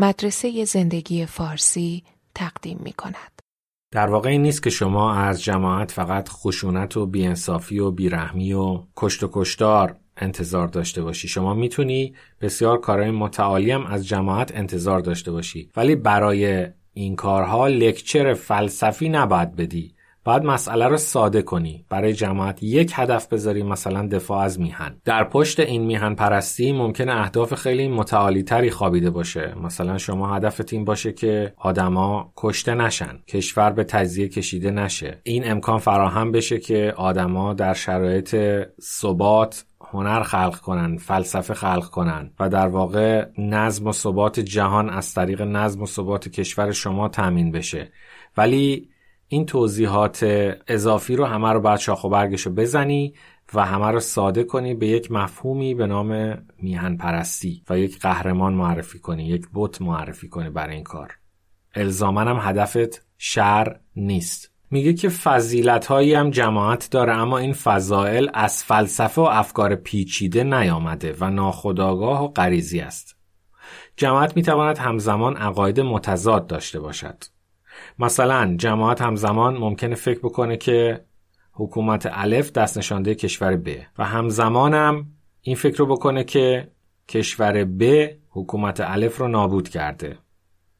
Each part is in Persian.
مدرسه زندگی فارسی تقدیم می کند. در واقع این نیست که شما از جماعت فقط خشونت و بیانصافی و بیرحمی و کشت و کشتار انتظار داشته باشی. شما می‌تونی بسیار کارهای متعالی هم از جماعت انتظار داشته باشی. ولی برای این کارها لکچر فلسفی نباید بدی. باید مسئله رو ساده کنی. برای جماعت یک هدف بذاری مثلا دفاع از میهن. در پشت این میهن پرستی ممکنه اهداف خیلی متعالی تری خوابیده باشه. مثلا شما هدفت این باشه که آدما کشته نشن. کشور به تجزیه کشیده نشه. این امکان فراهم بشه که آدما در شرایط ثبات هنر خلق کنن فلسفه خلق کنن و در واقع نظم و ثبات جهان از طریق نظم و ثبات کشور شما تامین بشه. ولی این توضیحات اضافی رو همه رو باید شاخ و برگش رو بزنی و همه رو ساده کنی به یک مفهومی به نام میهن پرستی و یک قهرمان معرفی کنی یک بت معرفی کنی برای این کار. الزامن هم هدفت شر نیست. میگه که فضیلت هایی هم جماعت داره اما این فضائل از فلسفه و افکار پیچیده نیامده و ناخداگاه و غریزی است. جماعت می‌تواند همزمان عقاید متضاد داشته باشد. مثلا جماعت همزمان ممکنه فکر بکنه که حکومت الف دست نشانده کشور ب و همزمانم این فکر رو بکنه که کشور ب حکومت الف رو نابود کرده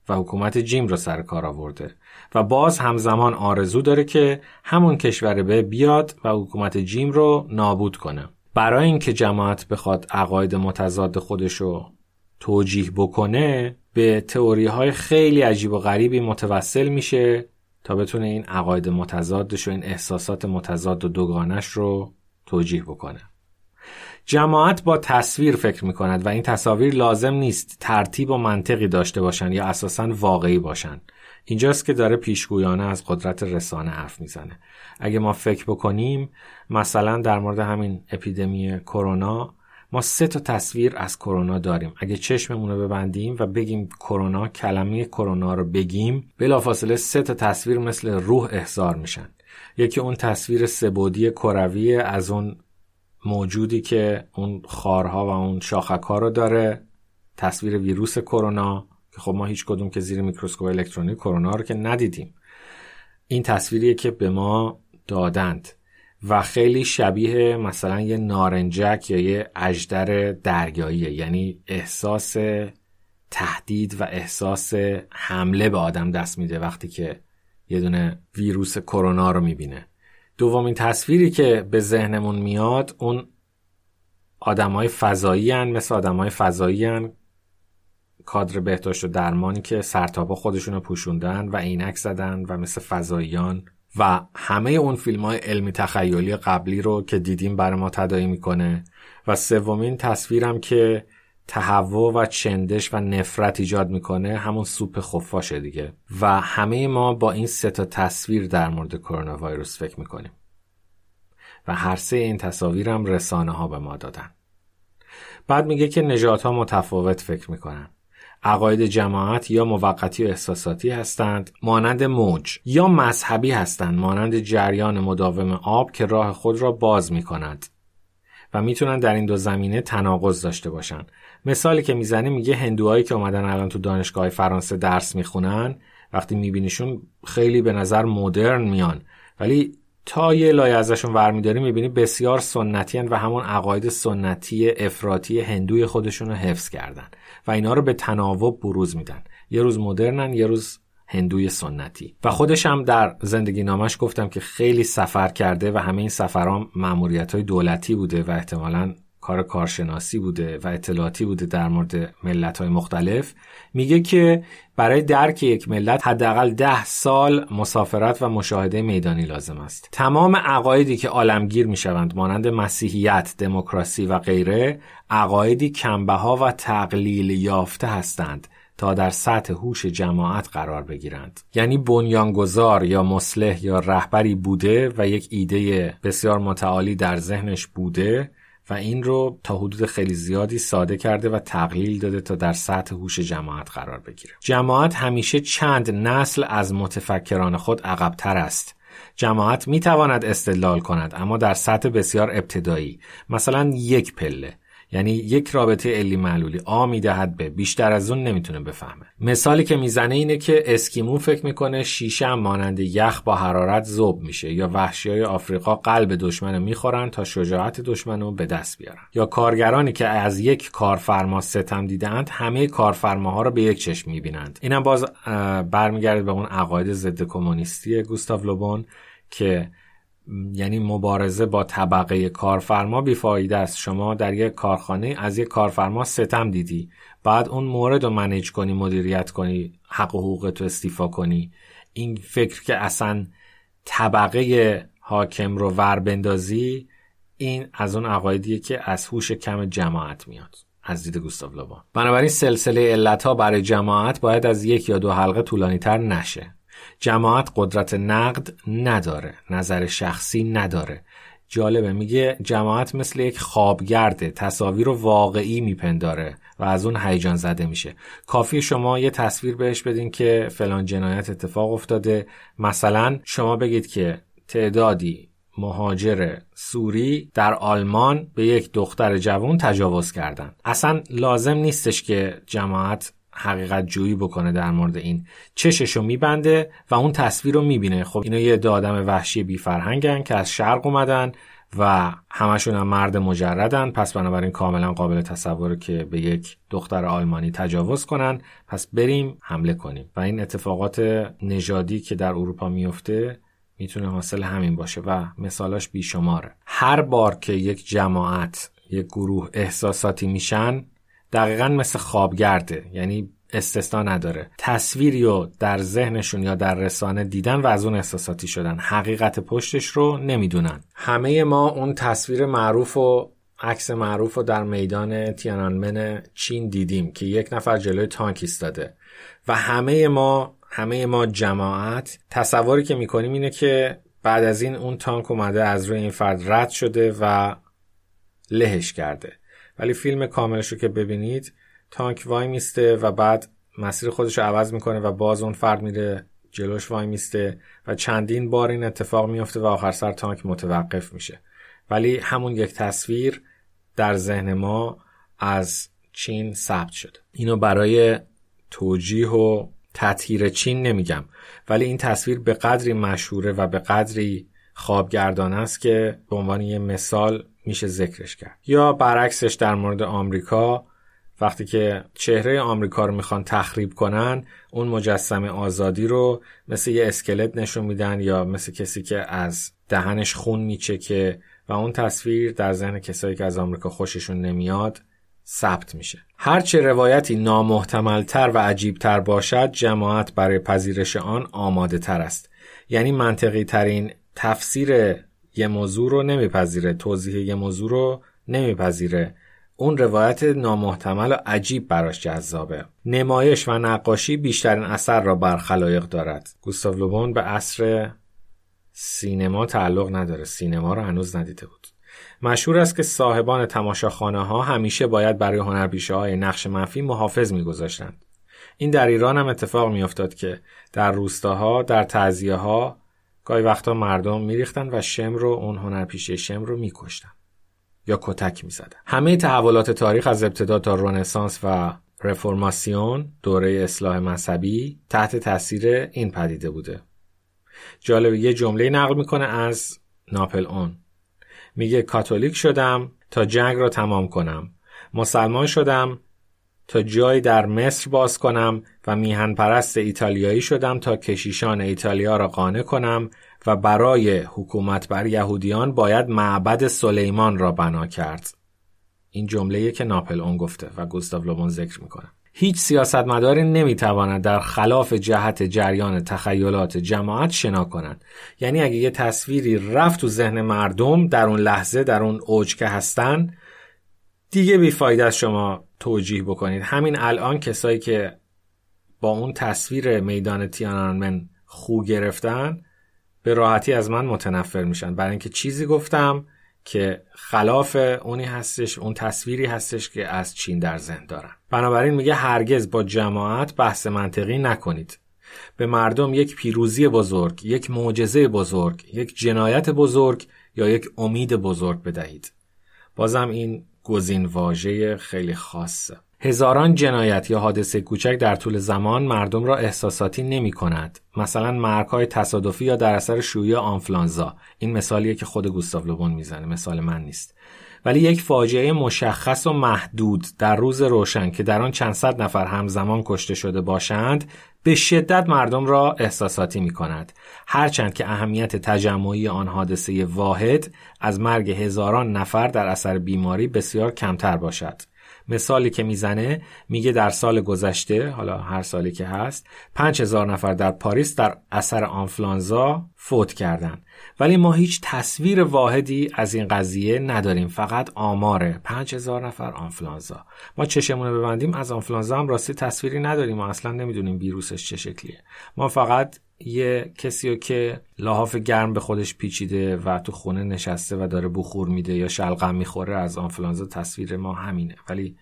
و حکومت جیم رو سر کار آورده و باز همزمان آرزو داره که همون کشور ب بیاد و حکومت جیم رو نابود کنه. برای اینکه جماعت بخواد عقاید متضاد خودش رو توجیه بکنه به تئوری های خیلی عجیب و غریبی متوسل میشه تا بتونه این عقاید متضادش و این احساسات متضاد و دوگانش رو توجیه بکنه جماعت با تصویر فکر می کند و این تصاویر لازم نیست ترتیب و منطقی داشته باشند یا اساسا واقعی باشند. اینجاست که داره پیشگویانه از قدرت رسانه حرف می‌زنه. اگه ما فکر بکنیم مثلا در مورد همین اپیدمی کرونا ما سه تا تصویر از کرونا داریم. اگه چشممون رو ببندیم و بگیم کرونا کلمه کرونا رو بگیم بلافاصله سه تا تصویر مثل روح احضار میشن. یکی اون تصویر سبودی کروی از اون موجودی که اون خارها و اون شاخکها رو داره. تصویر ویروس کرونا که خب ما هیچ کدوم که زیر میکروسکوپ الکترونیک کرونا رو که ندیدیم. این تصویریه که به ما دادند. و خیلی شبیه مثلا یه نارنجک یا یه اجدر دریاییه. یعنی احساس تهدید و احساس حمله به آدم دست میده وقتی که یه دونه ویروس کرونا رو می‌بینه. دومین تصویری که به ذهنمون میاد اون آدمای فضایی هن مثل آدمای فضایی هن. کادر بهداشت و درمانی که سرتاپا خودشون رو پوشوندن و عینک زدن و مثل فضاییان و همه اون فیلم های علمی تخیلی قبلی رو که دیدیم برای ما تدایی می‌کنه. و سومین تصویرم که تهوع و چندش و نفرت ایجاد می‌کنه همون سوپ خفاشه دیگه. و همه ما با این سه تا تصویر در مورد کرونا ویروس فکر می‌کنیم. و هر سه این تصاویر هم رسانه ها به ما دادن. بعد میگه که نجات ها متفاوت فکر می‌کنن. عقاید جماعت یا موقتی و احساساتی هستند مانند موج یا مذهبی هستند مانند جریان مداوم آب که راه خود را باز می کند و می‌تونن در این دو زمینه تناقض داشته باشن. مثالی که می‌زنه میگه هندوهایی که اومدن الان تو دانشگاه فرانسه درس می‌خونن وقتی میبینیشون خیلی به نظر مدرن میان. ولی تا یه لایه ازشون ور میداری می‌بینی بسیار سنتی و همون عقاید سنتی افراطی هندوی خودشون رو حفظ کردن و اینا رو به تناوب بروز میدن. یه روز مدرنن یه روز هندوی سنتی. و خودش هم در زندگی نامش گفتم که خیلی سفر کرده و همه این سفرام های دولتی بوده و احتمالا کار کارشناسی بوده و اطلاعاتی بوده در مورد ملت های مختلف. میگه که برای درک یک ملت حداقل ده سال مسافرت و مشاهده میدانی لازم است. تمام عقایدی که عالمگیر می‌شوند مانند مسیحیت دموکراسی و غیره عقایدی کمبه و تقلیل یافته هستند تا در سطح هوش جماعت قرار بگیرند. یعنی بنیانگذار یا مصلح یا رهبری بوده و یک ایده بسیار متعالی در ذهنش بوده و این رو تا حدود خیلی زیادی ساده کرده و تقلیل داده تا در سطح هوش جماعت قرار بگیره. جماعت همیشه چند نسل از متفکران خود عقبتر است. جماعت می تواند استدلال کند اما در سطح بسیار ابتدایی مثلا یک پله. یعنی یک رابطه علی معلولی. آ می‌دهد به. بیشتر از اون نمی‌تونه بفهمه. مثالی که می‌زنه اینه که اسکیمو فکر می‌کنه شیشه هم مانند یخ با حرارت ذوب میشه یا وحشی های آفریقا قلب دشمن می‌خورن تا شجاعت دشمن رو به دست بیارن. یا کارگرانی که از یک کارفرما ستم دیدند همه کارفرماها رو به یک چشم می‌بینند. اینم باز برمیگرده به اون عقاید ضد کمونیستی گوستاو لوبون که یعنی مبارزه با طبقه کارفرما بیفایده است. شما در یک کارخانه از یک کارفرما ستم دیدی. بعد اون مورد رو منیج کنی مدیریت کنی حق و حقوق تو استیفا کنی. این فکر که اصلا طبقه حاکم رو ور بندازی این از اون عقایدیه که از هوش کم جماعت میاد. از دید گوستاو لوبان. بنابراین سلسله علت ها برای جماعت باید از یک یا دو حلقه طولانی تر نشه. جماعت قدرت نقد نداره نظر شخصی نداره. جالبه میگه جماعت مثل یک خوابگرده تصاویر رو واقعی میپنداره و از اون هیجان زده میشه. کافی شما یه تصویر بهش بدین که فلان جنایت اتفاق افتاده. مثلا شما بگید که تعدادی مهاجر سوری در آلمان به یک دختر جوان تجاوز کردن. اصلا لازم نیستش که جماعت حقیقت جویی بکنه در مورد این. چششو میبنده و اون تصویر رو می‌بینه. خب اینا یه آدم وحشی بی فرهنگن که از شرق اومدن و همشون هم مرد مجردن. پس بنابراین کاملا قابل تصوره که به یک دختر آلمانی تجاوز کنن. پس بریم حمله کنیم. و این اتفاقات نژادی که در اروپا میفته می‌تونه حاصل همین باشه و مثالاش بیشماره. هر بار که یک جماعت یک گروه احساساتی میشن دقیقا مثل خوابگرده یعنی استثنا نداره. تصویری رو در ذهنشون یا در رسانه دیدن و از اون احساساتی شدن. حقیقت پشتش رو نمی‌دونن. همه ما اون تصویر معروف و عکس معروف رو در میدان تیانانمن چین دیدیم که یک نفر جلوی تانک ایستاده. و همه ما همه ما جماعت تصوری که می‌کنیم اینه که بعد از این اون تانک اومده از روی این فرد رد شده و لهش کرده. ولی فیلم کاملش رو که ببینید تانک وای میسته و بعد مسیر خودش رو عوض می‌کنه و باز اون فرد میره جلوش وای میسته و چندین بار این اتفاق میفته و آخر سر تانک متوقف میشه. ولی همون یک تصویر در ذهن ما از چین ثبت شده. اینو برای توجیه و تطهیر چین نمیگم ولی این تصویر به قدری مشهوره و به قدری خوابگردان است که به عنوان یه مثال میشه ذکرش کرد. یا برعکسش در مورد آمریکا وقتی که چهره آمریکا رو می‌خوان تخریب کنن اون مجسم آزادی رو مثل یه اسکلت نشون میدن یا مثل کسی که از دهنش خون میچکه و اون تصویر در ذهن کسایی که از آمریکا خوششون نمیاد ثبت میشه. هرچه روایتی نامحتملتر و عجیبتر باشد جماعت برای پذیرش آن آماده تر است. یعنی منطقی ترین تفسیر یه موضوع رو نمیپذیره توضیح یه موضوع رو نمیپذیره. اون روایت نامحتمل و عجیب براش جذابه. نمایش و نقاشی بیشترین اثر را بر خلایق دارد. گوستاو لوبون به اصر سینما تعلق نداره. سینما رو هنوز ندیده بود. مشهور است که صاحبان تماشاخانه ها همیشه باید برای هنرپیشه های نقش منفی محافظ میگذاشتند. این در ایران هم اتفاق میافتاد که در روستاها در تعذیه ها گاهی وقتا مردم میریختن و شم رو اون هنرپیشه شم رو میکشتن یا کتک می‌زدن. همه تحولات تاریخ از ابتدا تا رنسانس و رفرماسیون دوره اصلاح مذهبی تحت تاثیر این پدیده بوده. جالب یه جمله نقل می‌کنه از ناپل اون. میگه کاتولیک شدم تا جنگ را تمام کنم. مسلمان شدم تا جای در مصر باز کنم و میهن پرست ایتالیایی شدم تا کشیشان ایتالیا را قانع کنم و برای حکومت بر یهودیان باید معبد سلیمان را بنا کرد. این جمله که ناپل اون گفته و گوستاو لوبون ذکر می‌کنه. هیچ سیاستمداری نمی‌تواند در خلاف جهت جریان تخیلات جماعت شنا کند یعنی اگه یه تصویری رفت تو ذهن مردم در اون لحظه در اون اوج که هستن دیگه بیفایده از شما توجیه بکنید. همین الان کسایی که با اون تصویر میدان تیانانمن خو گرفتن به راحتی از من متنفر میشن. برای اینکه چیزی گفتم که خلاف اونی هستش اون تصویری هستش که از چین در ذهن دارن. بنابراین میگه هرگز با جماعت بحث منطقی نکنید. به مردم یک پیروزی بزرگ یک معجزه بزرگ یک جنایت بزرگ یا یک امید بزرگ بدهید. بازم این گزین واژه خیلی خاصه هزاران جنایت یا حادثه کوچک در طول زمان مردم را احساساتی نمی کند. مثلا مرگهای تصادفی یا در اثر شویی آنفلانزا. این مثالیه که خود گوستاو لوبون می‌زنه. مثال من نیست. ولی یک فاجعه مشخص و محدود در روز روشن که در آن چند صد نفر همزمان کشته شده باشند به شدت مردم را احساساتی می کند هرچند که اهمیت تجمعی آن حادثه واحد از مرگ هزاران نفر در اثر بیماری بسیار کمتر باشد. مثالی که می‌زنه میگه در سال گذشته حالا هر سالی که هست 5000 نفر در پاریس در اثر آنفلانزا فوت کردند ولی ما هیچ تصویر واحدی از این قضیه نداریم. فقط آماره. 5000 نفر آنفلانزا. ما چشمون رو ببندیم از آنفلانزا هم راستی تصویری نداریم ما اصلا نمی‌دونیم ویروسش چه شکلیه. ما فقط یه کسی رو که لحاف گرم به خودش پیچیده و تو خونه نشسته و داره بخور میده یا شلغم می‌خوره از آنفلانزا تصویر ما همینه. ولی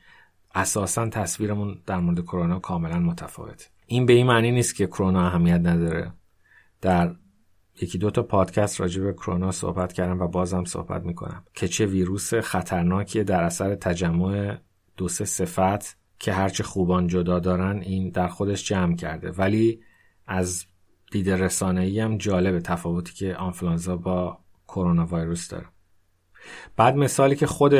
اساسا تصویرمون در مورد کرونا کاملا متفاوت این به این معنی نیست که کرونا اهمیت نداره. در یکی دو تا پادکست راجع به کرونا صحبت کردم و بازم صحبت می‌کنم که چه ویروس خطرناکیه در اثر تجمع دو سه صفت که هرچه خوبان جدا دارن این در خودش جمع کرده. ولی از دید رسانه‌ای هم جالب تفاوتی که آنفلانزا با کرونا ویروس داره. بعد مثالی که خود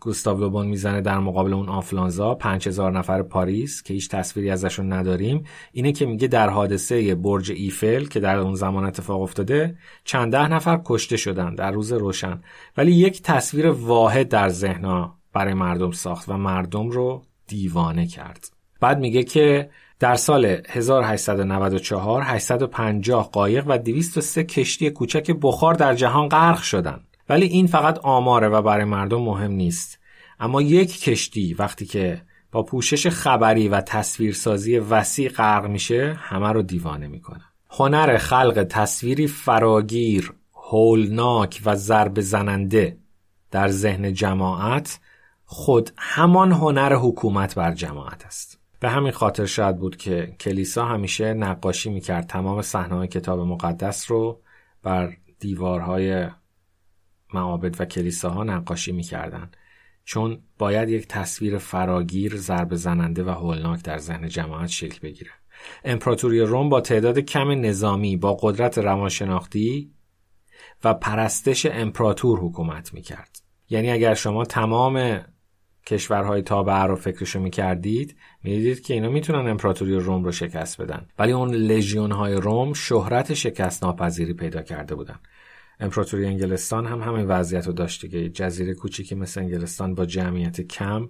گوستاو لوبون می‌زنه در مقابل اون آنفلانزا 5000 نفر پاریس که هیچ تصویری ازشون نداریم اینه که میگه در حادثه برج ایفل که در اون زمان اتفاق افتاده چند ده نفر کشته شدن در روز روشن. ولی یک تصویر واحد در ذهنها برای مردم ساخت و مردم رو دیوانه کرد. بعد میگه که در سال 1894 850 قایق و 203 کشتی کوچک بخار در جهان غرق شدند. ولی این فقط آماره و برای مردم مهم نیست. اما یک کشتی وقتی که با پوشش خبری و تصویرسازی وسیع غرق میشه همه رو دیوانه می‌کنه. هنر خلق تصویری فراگیر، هولناک و ضرب زننده در ذهن جماعت خود همان هنر حکومت بر جماعت است. به همین خاطر شاید بود که کلیسا همیشه نقاشی می‌کرد. تمام صحنه کتاب مقدس رو بر دیوارهای معابد و کلیساها نقاشی می‌کردن. چون باید یک تصویر فراگیر ضرب زننده و هولناک در ذهن جماعت شکل بگیره. امپراتوری روم با تعداد کم نظامی با قدرت روانشناختی و پرستش امپراتور حکومت می‌کرد. یعنی اگر شما تمام کشورهای تابعه رو فکرشو می‌کردید می‌دیدید که اینا می‌تونن امپراتوری روم رو شکست بدن. ولی اون لژیون های روم شهرت شکست ناپذیری پیدا کرده بودن. امپراتوری انگلستان هم همین وضعیت رو داشت که جزیره کوچیکی مثل انگلستان با جمعیت کم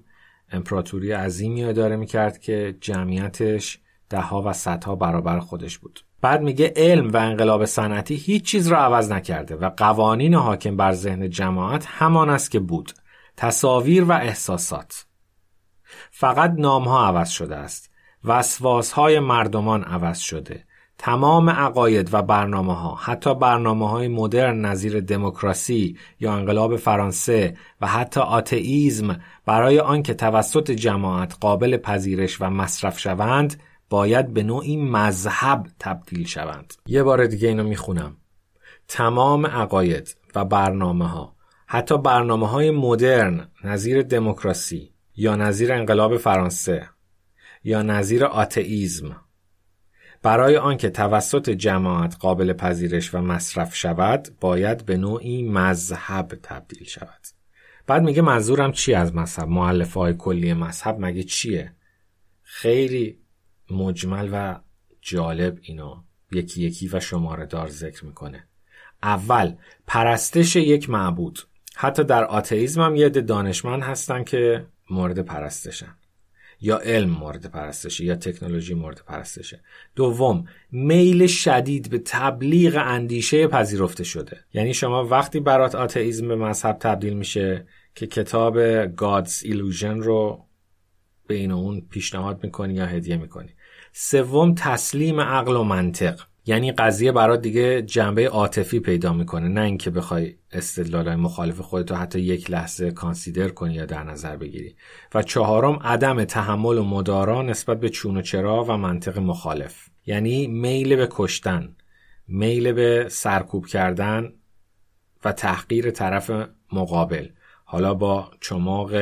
امپراتوری عظیمی اداره می‌کرد که جمعیتش دهها و صدها برابر خودش بود. بعد میگه علم و انقلاب صنعتی هیچ چیز را عوض نکرده و قوانین حاکم بر ذهن جماعت همان است که بود. تصاویر و احساسات. فقط نامها عوض شده است وسواس های مردمان عوض شده. تمام عقاید و برنامه ها حتی برنامه های مدرن نظیر دموکراسی یا انقلاب فرانسه و حتی آتئیزم برای آنکه توسط جماعت قابل پذیرش و مصرف شوند باید به نوعی مذهب تبدیل شوند. یه بار دیگه اینو می‌خونم. تمام عقاید و برنامه ها حتی برنامه های مدرن نظیر دموکراسی یا نظیر انقلاب فرانسه یا نظیر آتئیزم. برای آنکه توسط جماعت قابل پذیرش و مصرف شود باید به نوعی مذهب تبدیل شود. بعد میگه منظورم چی از مذهب؟ معلف های کلی مذهب مگه چیه؟ خیلی مجمل و جالب اینو یکی یکی و شماره دار ذکر می‌کنه. اول پرستش یک معبود. حتی در آتئیزم هم یه دانشمند هستن که مورد پرستشن. یا علم مورد پرستشه یا تکنولوژی مورد پرستشه. دوم میل شدید به تبلیغ اندیشه پذیرفته شده. یعنی شما وقتی برات آتئیزم به مذهب تبدیل میشه که کتاب God's Illusion رو به این اون پیشنهاد می‌کنی یا هدیه می‌کنی. سوم تسلیم عقل و منطق. یعنی قضیه برات دیگه جنبه عاطفی پیدا می‌کنه. نه اینکه بخوای استدلالای مخالف خودتو حتی یک لحظه کانسیدر کنی یا در نظر بگیری. و چهارم عدم تحمل و مدارا نسبت به چون و چرا و منطق مخالف. یعنی میل به کشتن میل به سرکوب کردن و تحقیر طرف مقابل. حالا با چماق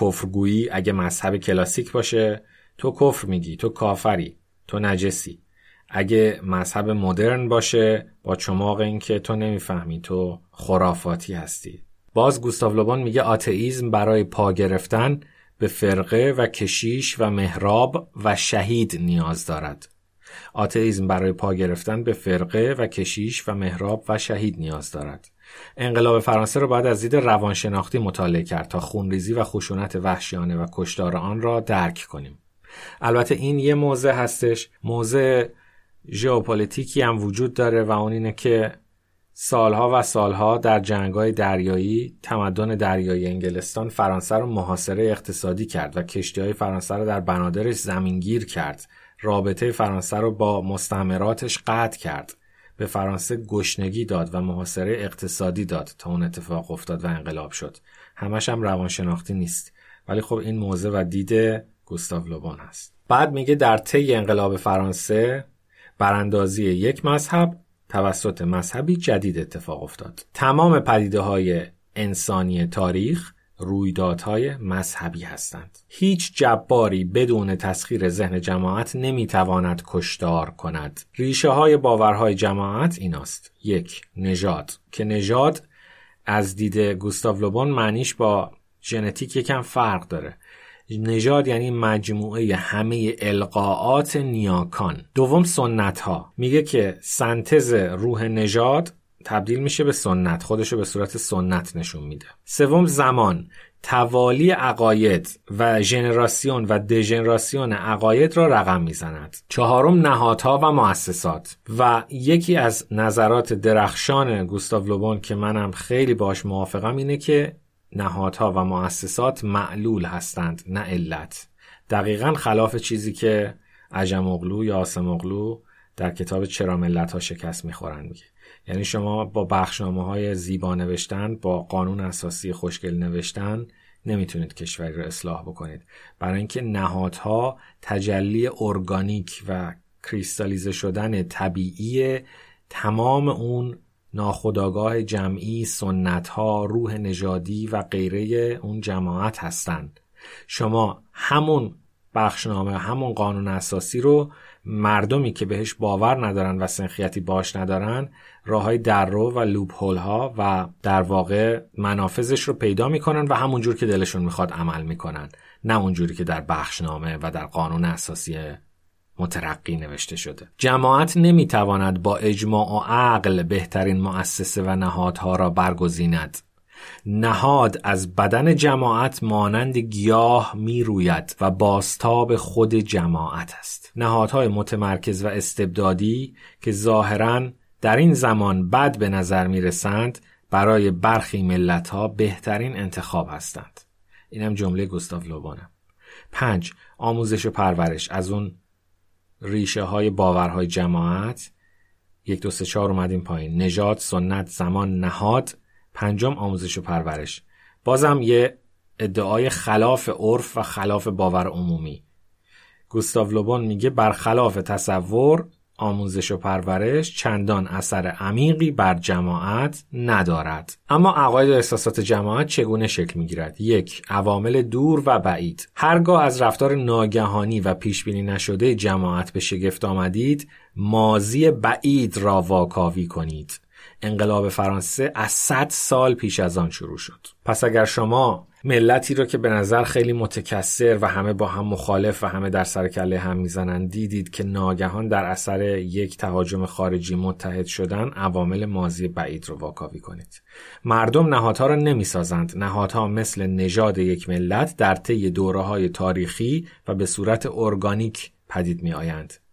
کفرگویی اگه مذهب کلاسیک باشه تو کفر میگی تو کافری تو نجسی. اگه مذهب مدرن باشه با چماق اینکه تو نمی‌فهمی تو خرافاتی هستی. باز گوستاو لوبان میگه آتئیزم برای پا گرفتن به فرقه و کشیش و محراب و شهید نیاز دارد. آتئیزم برای پا گرفتن به فرقه و کشیش و محراب و شهید نیاز دارد. انقلاب فرانسه را باید از دید روانشناختی مطالعه کرد تا خونریزی و خشونت وحشیانه و کشتار آن را درک کنیم. البته این یه موضع هستش. موضع ژئوپلیتیکی هم وجود داره و اون اینه که سالها و سالها در جنگهای دریایی تمدن دریایی انگلستان فرانسه رو محاصره اقتصادی کرد و کشتی های فرانسه رو در بنادرش زمینگیر کرد. رابطه فرانسه رو با مستعمراتش قطع کرد. به فرانسه گشنگی داد و محاصره اقتصادی داد تا اون اتفاق افتاد و انقلاب شد. همش هم روانشناختی نیست. ولی خب این موضع و دید گوستاو لوبان هست. بعد میگه در طی انقلاب فرانسه براندازی یک مذهب توسط مذهبی جدید اتفاق افتاد. تمام پدیده های انسانی تاریخ رویدادهای مذهبی هستند. هیچ جباری بدون تسخیر ذهن جماعت نمی‌تواند کشدار کند. ریشه های باورهای جماعت ایناست. یک نژاد. که نژاد از دید گوستاو لوبون معنیش با ژنتیک یکم فرق داره. نژاد یعنی مجموعه همه القاعات نیاکان. دوم سنت ها میگه که سنتز روح نژاد تبدیل میشه به سنت خودشو به صورت سنت نشون میده. سوم زمان. توالی عقاید و ژنراسیون و دژنراسیون عقاید را رقم می‌زند. چهارم نهادها و مؤسسات. و یکی از نظرات درخشان گوستاو لوبون که منم خیلی باش موافقم اینه که نهادها و مؤسسات معلول هستند نه علت. دقیقا خلاف چیزی که عجم اغلو یا آسم اغلو در کتاب چرا ملت ها شکست می‌خورن میگه. یعنی شما با بخشنامه های زیبا نوشتن با قانون اساسی خوشگل نوشتن نمی‌تونید کشوری رو اصلاح بکنید. برای اینکه نهادها تجلی ارگانیک و کریستالیزه شدن طبیعی تمام اون ناخداگاه جمعی سنت ها روح نژادی و غیره اون جماعت هستند. شما همون بخشنامه همون قانون اساسی رو مردمی که بهش باور ندارن و سنخیتی باش ندارن راه های دررو و لوپ هول ها و در واقع منافذش رو پیدا می‌کنن و همونجور که دلشون می‌خواد عمل می‌کنن. نه اونجوری که در بخشنامه و در قانون اساسی مترقی نوشته شده. جماعت نمی‌تواند با اجماع و عقل بهترین مؤسسه و نهادها را برگزیند. نهاد از بدن جماعت مانند گیاه می روید و باستاب خود جماعت است. نهادهای متمرکز و استبدادی که ظاهرا در این زمان بد به نظر می رسند برای برخی ملت ها بهترین انتخاب هستند. اینم جمله گستاف لوبانه. پنج آموزش و پرورش. از اون ریشه های باورهای جماعت. یک دو سه چهار اومدیم پایین. نژاد سنت زمان نهاد. پنجم آموزش و پرورش. بازم یه ادعای خلاف عرف و خلاف باور عمومی. گوستاو لوبون میگه برخلاف تصور آموزش و پرورش چندان اثر عمیقی بر جماعت ندارد. اما عقاید و احساسات جماعت چگونه شکل می‌گیرد؟ یک عوامل دور و بعید. هرگاه از رفتار ناگهانی و پیش بینی نشده جماعت به شگفت آمدید مازی بعید را واکاوی کنید. انقلاب فرانسه از 100 سال پیش از آن شروع شد. پس اگر شما ملتی رو که به نظر خیلی متکثر و همه با هم مخالف و همه در سر کله هم می‌زنن دیدید که ناگهان در اثر یک تهاجم خارجی متحد شدن عوامل مازی بعید رو واکاوی کنید. مردم نهادها را نمی‌سازند. نهادها مثل نژاد یک ملت در طی دوره های تاریخی و به صورت ارگانیک پدید می آیند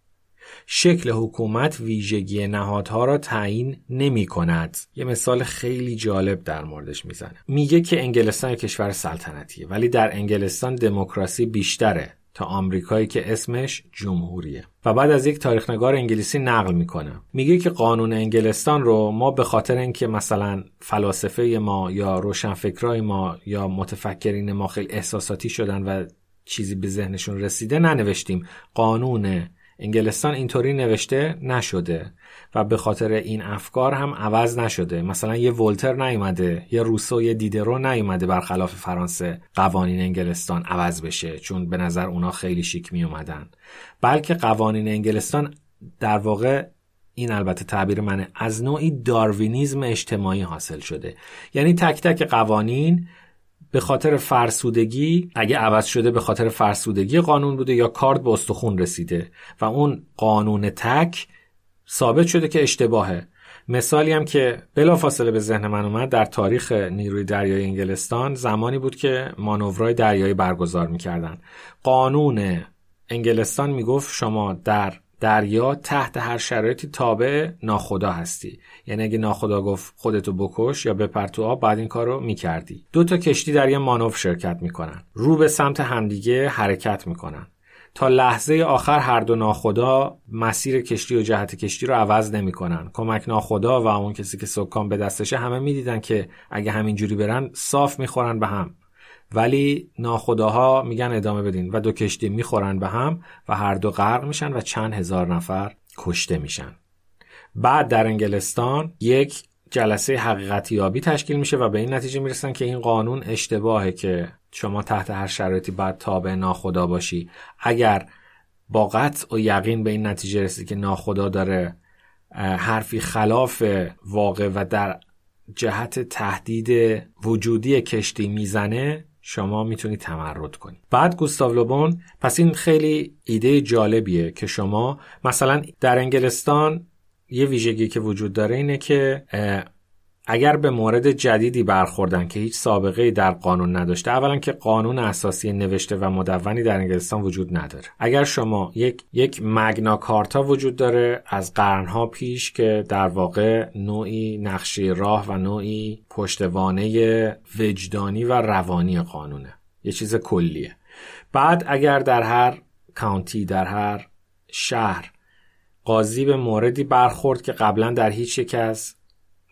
شکل حکومت ویژگی نهادها را تعیین نمی کند. یه مثال خیلی جالب در موردش می‌زنه. میگه که انگلستان کشور سلطنتیه ولی در انگلستان دموکراسی بیشتره تا آمریکایی که اسمش جمهوریه و بعد از یک تاریخنگار انگلیسی نقل می‌کنه میگه که قانون انگلستان رو ما به خاطر اینکه مثلا فلاسفه ما یا روشنفکرای ما یا متفکرین ما خیلی احساساتی شدن و چیزی به ذهنشون رسیده ننوشتیم قانون انگلستان اینطوری نوشته نشده و به خاطر این افکار هم عوض نشده. مثلا یه ولتر نیومده یه روسو یه دیدرو نیومده برخلاف فرانسه قوانین انگلستان عوض بشه چون به نظر اونا خیلی شیک می اومدن بلکه قوانین انگلستان در واقع این البته تعبیر منه از نوعی داروینیزم اجتماعی حاصل شده. یعنی تک تک قوانین به خاطر فرسودگی اگه عوض شده به خاطر فرسودگی قانون بوده یا کارد به استخون رسیده و اون قانون تک ثابت شده که اشتباهه. مثالی هم که بلافاصله به ذهن من اومد در تاریخ نیروی دریایی انگلستان زمانی بود که مانورهای دریایی برگزار می‌کردن. قانون انگلستان می‌گفت شما در دریا تحت هر شرایطی تابع ناخدا هستی. یعنی اگه ناخدا گفت خودتو بکش یا بپر تو آب بعد این کارو می‌کردی. دو تا کشتی در یه مانور شرکت می‌کنن. رو به سمت همدیگه حرکت می‌کنن. تا لحظه آخر هر دو ناخدا مسیر کشتی و جهت کشتی رو عوض نمی‌کنن. کمک ناخدا و اون کسی که سکان به دستشه همه می‌دیدن که اگه همینجوری برن صاف می‌خورن به هم. ولی ناخداها میگن ادامه بدین و دو کشتی می‌خورن به هم و هر دو غرق میشن و چند هزار نفر کشته میشن. بعد در انگلستان یک جلسه حقیقتی یابی تشکیل میشه و به این نتیجه می‌رسن که این قانون اشتباهه که شما تحت هر شرایطی باید تابع ناخدا باشی. اگر با قطع و یقین به این نتیجه رسید که ناخدا داره حرفی خلاف واقع و در جهت تهدید وجودی کشتی می‌زنه شما می‌تونید تمرد کنید بعد گوستاو لوبون پس این خیلی ایده جالبیه که شما مثلا در انگلستان یه ویژگی که وجود داره اینه که اگر به مورد جدیدی برخوردن که هیچ سابقه در قانون نداشته اولا که قانون اساسی نوشته و مدونی در انگلستان وجود نداره. اگر شما یک یک مگنا کارتا وجود داره از قرنها پیش که در واقع نوعی نقشه راه و نوعی پشتوانه وجدانی و روانی قانونه. یه چیز کلیه. بعد اگر در هر کانتی در هر شهر قاضی به موردی برخورد که قبلا در هیچ یک از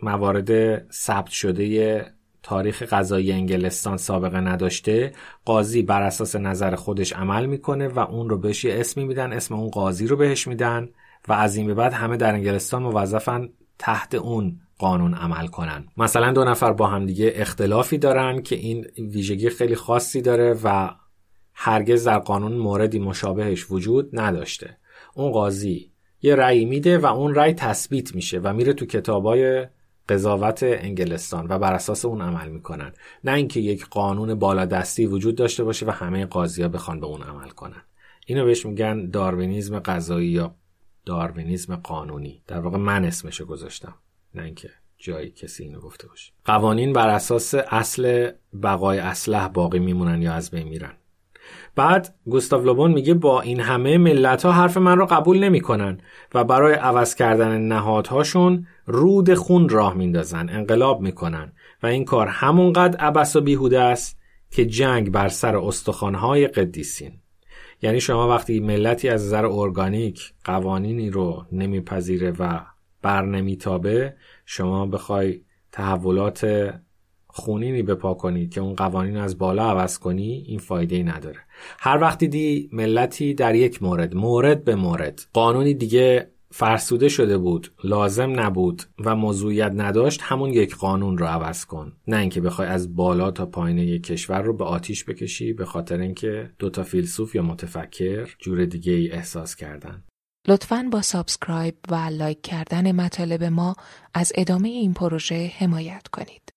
موارد ثبت شده تاریخ قضایی انگلستان سابقه نداشته قاضی بر اساس نظر خودش عمل می‌کنه و اون رو بهش یه اسمی میدن اسم اون قاضی رو بهش میدن و از این به بعد همه در انگلستان موظفن تحت اون قانون عمل کنن. مثلا دو نفر با هم دیگه اختلافی دارن که این ویژگی خیلی خاصی داره و هرگز در قانون موردی مشابهش وجود نداشته. اون قاضی یه رأی میده و اون رأی تثبیت میشه و میره تو کتابای قضاوت انگلستان و بر اساس اون عمل می‌کنن. نه اینکه یک قانون بالادستی وجود داشته باشه و همه قاضی ها بخوان به اون عمل کنن. اینو بهش میگن داروینیزم قضایی یا داروینیزم قانونی. در واقع من اسمشو گذاشتم. نه اینکه جایی کسی اینو گفته باشه. قوانین بر اساس اصل بقای اسلح باقی میمونن یا از بین میرن. بعد گوستاو لوبون میگه با این همه ملت ها حرف من رو قبول نمی‌کنن و برای عوض کردن نهادهاشون رود خون راه میندازن انقلاب می‌کنن و این کار همونقدر عبس و بیهوده است که جنگ بر سر استخوانهای قدیسین. یعنی شما وقتی ملتی از نظر ارگانیک قوانینی رو نمیپذیره و بر نمیتابه شما بخوای تحولات خونینی بپا کنی که اون قوانین از بالا عوض کنی این فایده ای نداره. هر وقتی دی ملتی در یک مورد مورد به مورد. قانونی دیگه فرسوده شده بود لازم نبود و موضوعیت نداشت همون یک قانون رو عوض کن. نه اینکه بخوای از بالا تا پایین یک کشور رو به آتیش بکشی به خاطر اینکه دوتا فیلسوف یا متفکر جور دیگه ای احساس کردن. لطفا با subscribe و like کردن مطالب ما از ادامه این پروژه حمایت کنید.